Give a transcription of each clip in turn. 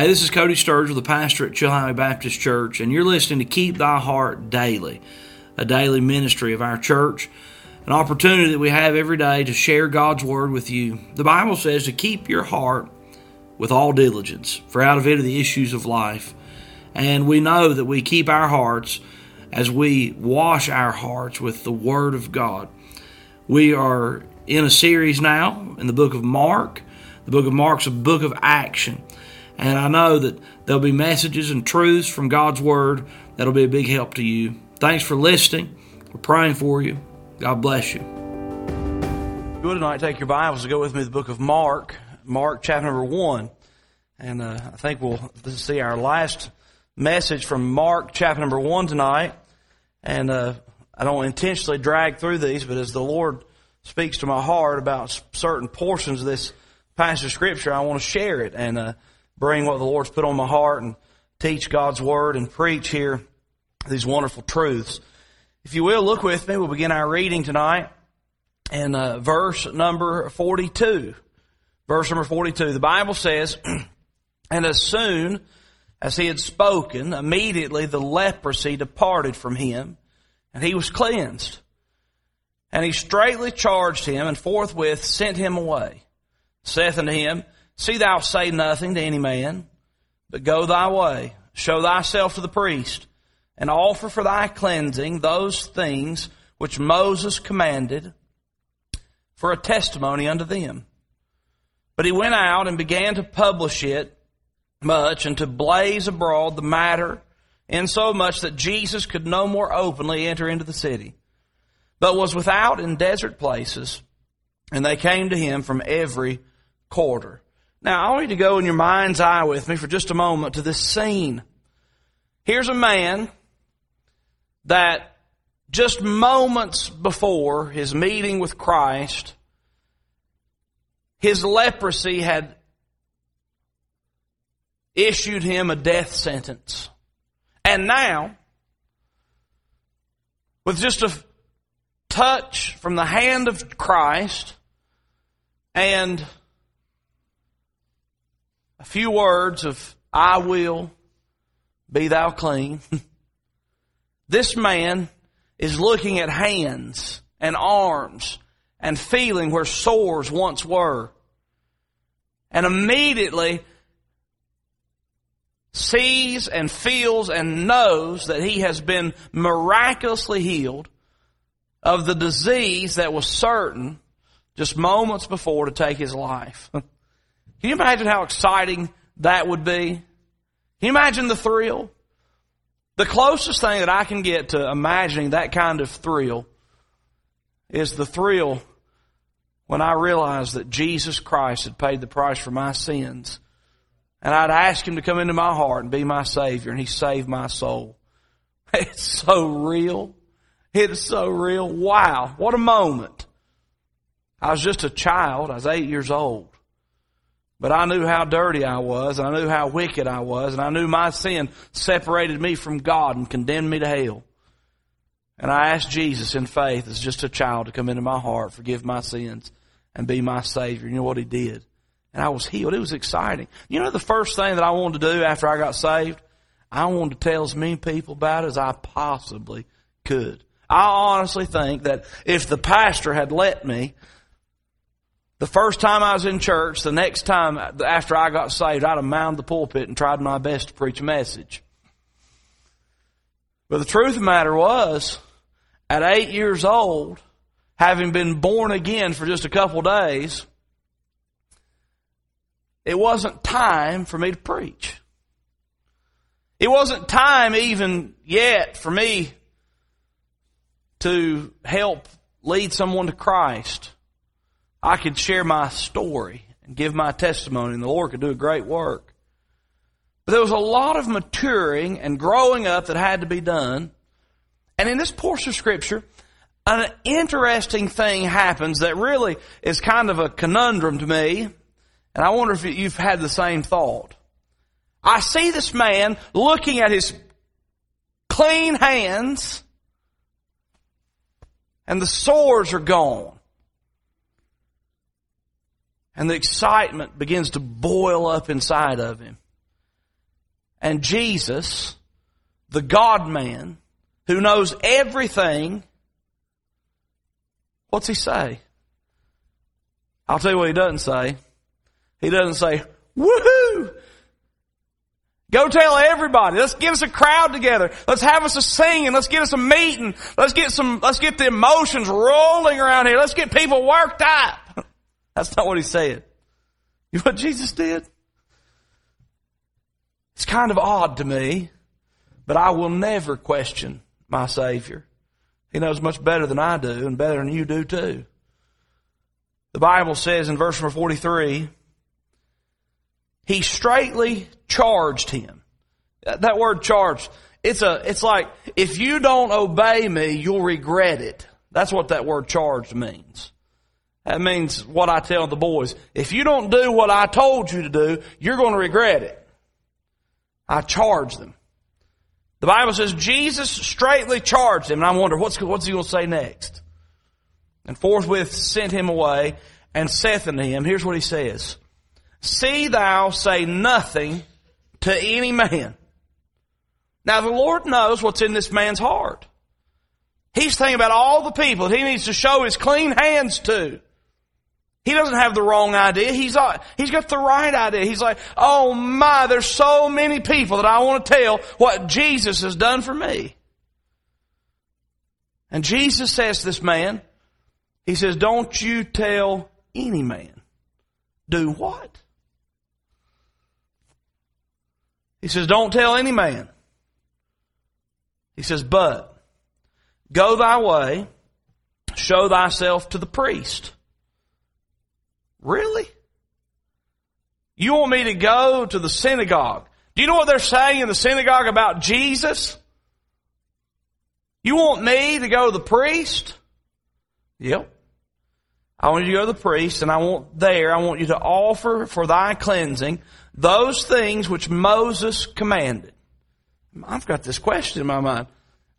Hey, this is Cody Sturgill, the pastor at Chilhowee Baptist Church, and you're listening to Keep Thy Heart Daily, a daily ministry of our church, an opportunity that we have every day to share God's Word with you. The Bible says to keep your heart with all diligence, for out of it are the issues of life. And we know that we keep our hearts as we wash our hearts with the Word of God. We are in a series now in the book of Mark. The book of Mark's a book of action. And I know that there'll be messages and truths from God's Word that'll be a big help to you. Thanks for listening. We're praying for you. God bless you. Go tonight, take your Bibles and go with me to the book of Mark, Mark chapter number 1. And uh, I think we'll see our last message from Mark chapter number 1 tonight. And uh, I don't intentionally drag through these, but as the Lord speaks to my heart about certain portions of this passage of Scripture, I want to share it. And uh, bring what the Lord's put on my heart and teach God's Word and preach here these wonderful truths. If you will, look with me. We'll begin our reading tonight in uh, verse number 42. Verse number 42. The Bible says, And as soon as he had spoken, immediately the leprosy departed from him, and he was cleansed. And he straightly charged him, and forthwith sent him away, saith unto him, See thou say nothing to any man, but go thy way, show thyself to the priest, and offer for thy cleansing those things which Moses commanded for a testimony unto them. But he went out and began to publish it much and to blaze abroad the matter insomuch that Jesus could no more openly enter into the city, but was without in desert places, and they came to him from every quarter. Now, I want you to go in your mind's eye with me for just a moment to this scene. Here's a man that just moments before his meeting with Christ, his leprosy had issued him a death sentence. And now, with just a touch from the hand of Christ and a few words of, I will be thou clean. this man is looking at hands and arms and feeling where sores once were. And immediately sees and feels and knows that he has been miraculously healed of the disease that was certain just moments before to take his life. Can you imagine how exciting that would be? Can you imagine the thrill? The closest thing that I can get to imagining that kind of thrill is the thrill when I realized that Jesus Christ had paid the price for my sins. And I'd ask Him to come into my heart and be my Savior, and He saved my soul. It's so real. It's so real. Wow. What a moment. I was just a child. I was eight years old. But I knew how dirty I was, and I knew how wicked I was, and I knew my sin separated me from God and condemned me to hell. And I asked Jesus in faith as just a child to come into my heart, forgive my sins, and be my Savior. You know what He did? And I was healed. It was exciting. You know the first thing that I wanted to do after I got saved? I wanted to tell as many people about it as I possibly could. I honestly think that if the pastor had let me, the first time I was in church, the next time after I got saved, I'd have mounted the pulpit and tried my best to preach a message. But the truth of the matter was, at eight years old, having been born again for just a couple days, it wasn't time for me to preach. It wasn't time even yet for me to help lead someone to Christ. I could share my story and give my testimony, and the Lord could do a great work. But there was a lot of maturing and growing up that had to be done. And in this portion of Scripture, an interesting thing happens that really is kind of a conundrum to me. And I wonder if you've had the same thought. I see this man looking at his clean hands, and the sores are gone and the excitement begins to boil up inside of him. And Jesus, the God man, who knows everything, what's he say? I'll tell you what he doesn't say. He doesn't say, woohoo! Go tell everybody. Let's get us a crowd together. Let's have us a singing. Let's get us a meeting. Let's get some, let's get the emotions rolling around here. Let's get people worked up. That's not what he said. You know what Jesus did? It's kind of odd to me, but I will never question my Savior. He knows much better than I do and better than you do too. The Bible says in verse number 43, he straightly charged him. That word charged, it's a, it's like, if you don't obey me, you'll regret it. That's what that word charged means. That means what I tell the boys. If you don't do what I told you to do, you're going to regret it. I charge them. The Bible says Jesus straightly charged him, and I wonder what's, what's he going to say next? And forthwith sent him away and saith unto him, here's what he says. See thou say nothing to any man. Now the Lord knows what's in this man's heart. He's thinking about all the people he needs to show his clean hands to. He doesn't have the wrong idea. He's, uh, he's got the right idea. He's like, oh my, there's so many people that I want to tell what Jesus has done for me. And Jesus says to this man, he says, don't you tell any man. Do what? He says, don't tell any man. He says, but go thy way, show thyself to the priest. Really? You want me to go to the synagogue? Do you know what they're saying in the synagogue about Jesus? You want me to go to the priest? Yep. I want you to go to the priest and I want there, I want you to offer for thy cleansing those things which Moses commanded. I've got this question in my mind.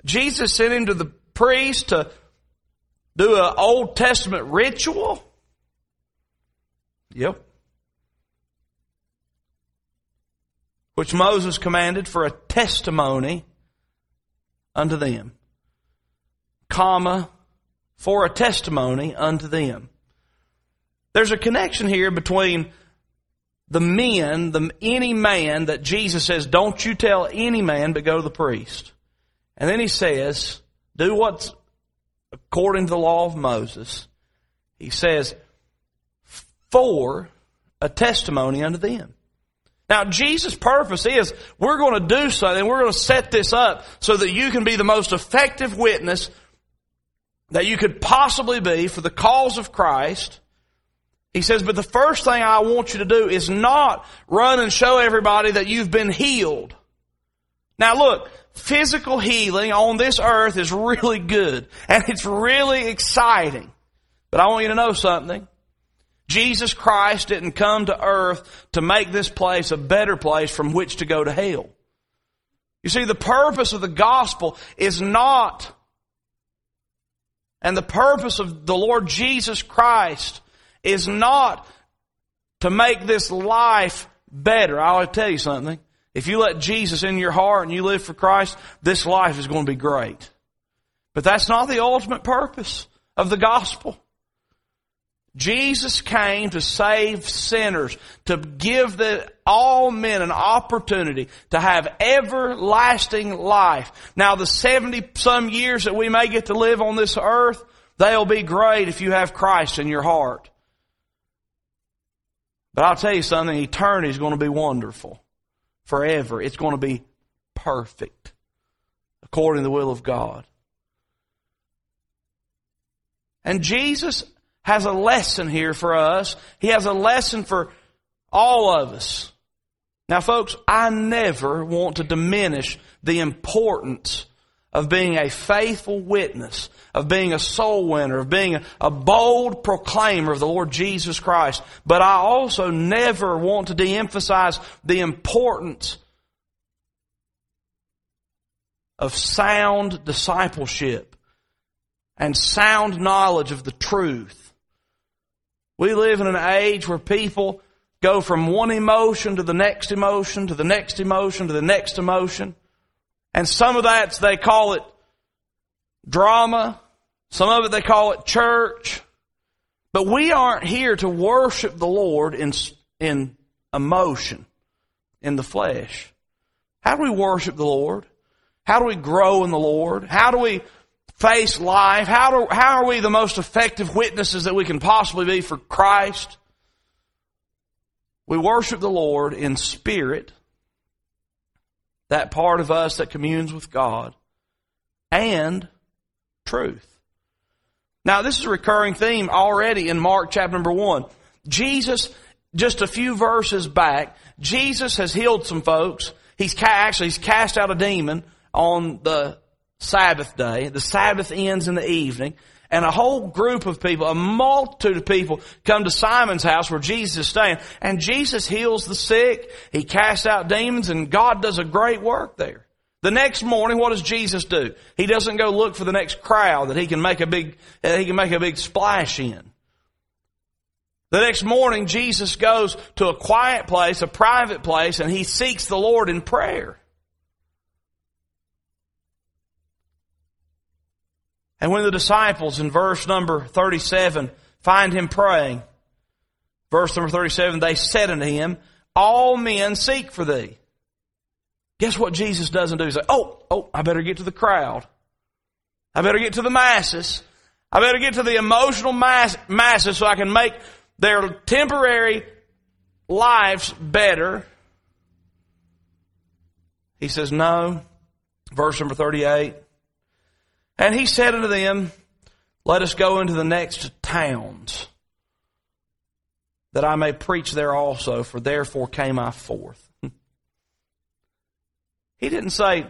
Jesus sent him to the priest to do an Old Testament ritual? Yep. Which Moses commanded for a testimony unto them. Comma, for a testimony unto them. There's a connection here between the men, the, any man that Jesus says, don't you tell any man, but go to the priest. And then he says, do what's according to the law of Moses. He says, for a testimony unto them. Now, Jesus' purpose is we're going to do something, we're going to set this up so that you can be the most effective witness that you could possibly be for the cause of Christ. He says, but the first thing I want you to do is not run and show everybody that you've been healed. Now look, physical healing on this earth is really good and it's really exciting. But I want you to know something. Jesus Christ didn't come to earth to make this place a better place from which to go to hell. You see, the purpose of the gospel is not, and the purpose of the Lord Jesus Christ is not to make this life better. I'll tell you something. If you let Jesus in your heart and you live for Christ, this life is going to be great. But that's not the ultimate purpose of the gospel. Jesus came to save sinners, to give the, all men an opportunity to have everlasting life. Now the 70 some years that we may get to live on this earth, they'll be great if you have Christ in your heart. But I'll tell you something, eternity is going to be wonderful. Forever. It's going to be perfect. According to the will of God. And Jesus has a lesson here for us. He has a lesson for all of us. Now folks, I never want to diminish the importance of being a faithful witness, of being a soul winner, of being a, bold proclaimer of the Lord Jesus Christ. But I also never want to de-emphasize the importance of sound discipleship and sound knowledge of the truth. We live in an age where people go from one emotion to the next emotion, to the next emotion, to the next emotion. And some of that, they call it drama. Some of it they call it church. But we aren't here to worship the Lord in, in emotion, in the flesh. How do we worship the Lord? How do we grow in the Lord? How do we face life? How, do, how are we the most effective witnesses that we can possibly be for Christ? We worship the Lord in spirit, that part of us that communes with God, and truth. Now, this is a recurring theme already in Mark chapter number one. Jesus, just a few verses back, Jesus has healed some folks. He's ca- actually he's cast out a demon on the Sabbath day. The Sabbath ends in the evening. And a whole group of people, a multitude of people come to Simon's house where Jesus is staying. And Jesus heals the sick. He casts out demons and God does a great work there. The next morning, what does Jesus do? He doesn't go look for the next crowd that he can make a big, he can make a big splash in. The next morning, Jesus goes to a quiet place, a private place, and he seeks the Lord in prayer. And when the disciples in verse number 37 find him praying, verse number 37, they said unto him, All men seek for thee. Guess what Jesus doesn't do? He's like, Oh, oh, I better get to the crowd. I better get to the masses. I better get to the emotional mass, masses so I can make their temporary lives better. He says, No. Verse number 38. And he said unto them, Let us go into the next towns, that I may preach there also, for therefore came I forth. he didn't say,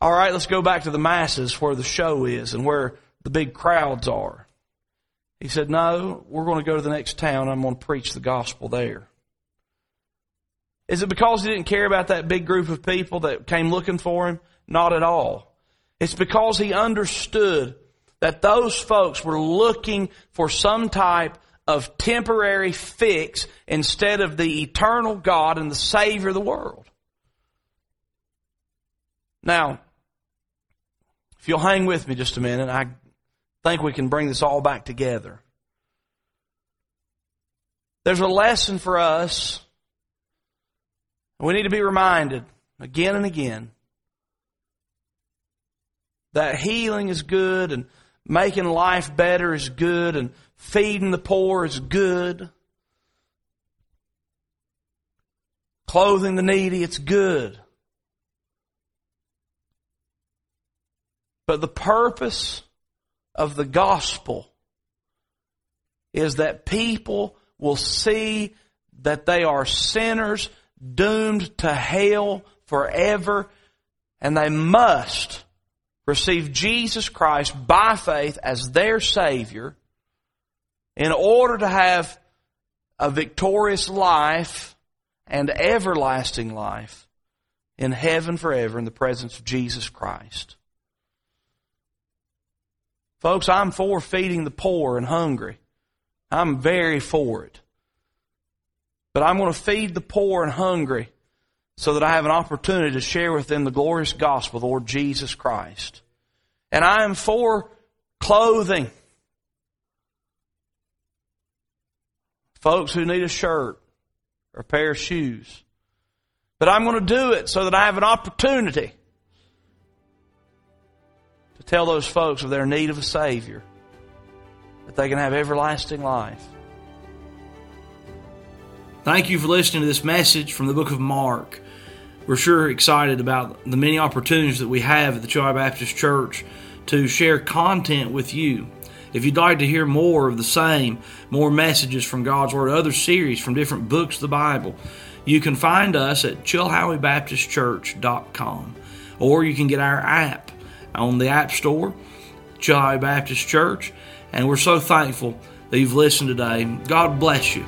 All right, let's go back to the masses where the show is and where the big crowds are. He said, No, we're going to go to the next town. I'm going to preach the gospel there. Is it because he didn't care about that big group of people that came looking for him? Not at all. It's because he understood that those folks were looking for some type of temporary fix instead of the eternal God and the Savior of the world. Now, if you'll hang with me just a minute, I think we can bring this all back together. There's a lesson for us. We need to be reminded again and again that healing is good and making life better is good and feeding the poor is good. Clothing the needy, it's good. But the purpose of the gospel is that people will see that they are sinners doomed to hell forever and they must receive Jesus Christ by faith as their Savior in order to have a victorious life and everlasting life in heaven forever in the presence of Jesus Christ. Folks, I'm for feeding the poor and hungry. I'm very for it. But I'm going to feed the poor and hungry so that I have an opportunity to share with them the glorious gospel of the Lord Jesus Christ. And I am for clothing. Folks who need a shirt or a pair of shoes. But I'm going to do it so that I have an opportunity to tell those folks of their need of a Savior that they can have everlasting life. Thank you for listening to this message from the book of Mark. We're sure excited about the many opportunities that we have at the Chilhowee Baptist Church to share content with you. If you'd like to hear more of the same, more messages from God's Word, other series from different books of the Bible, you can find us at chilhoweebaptistchurch.com or you can get our app on the App Store, Chilhowee Baptist Church, and we're so thankful that you've listened today. God bless you.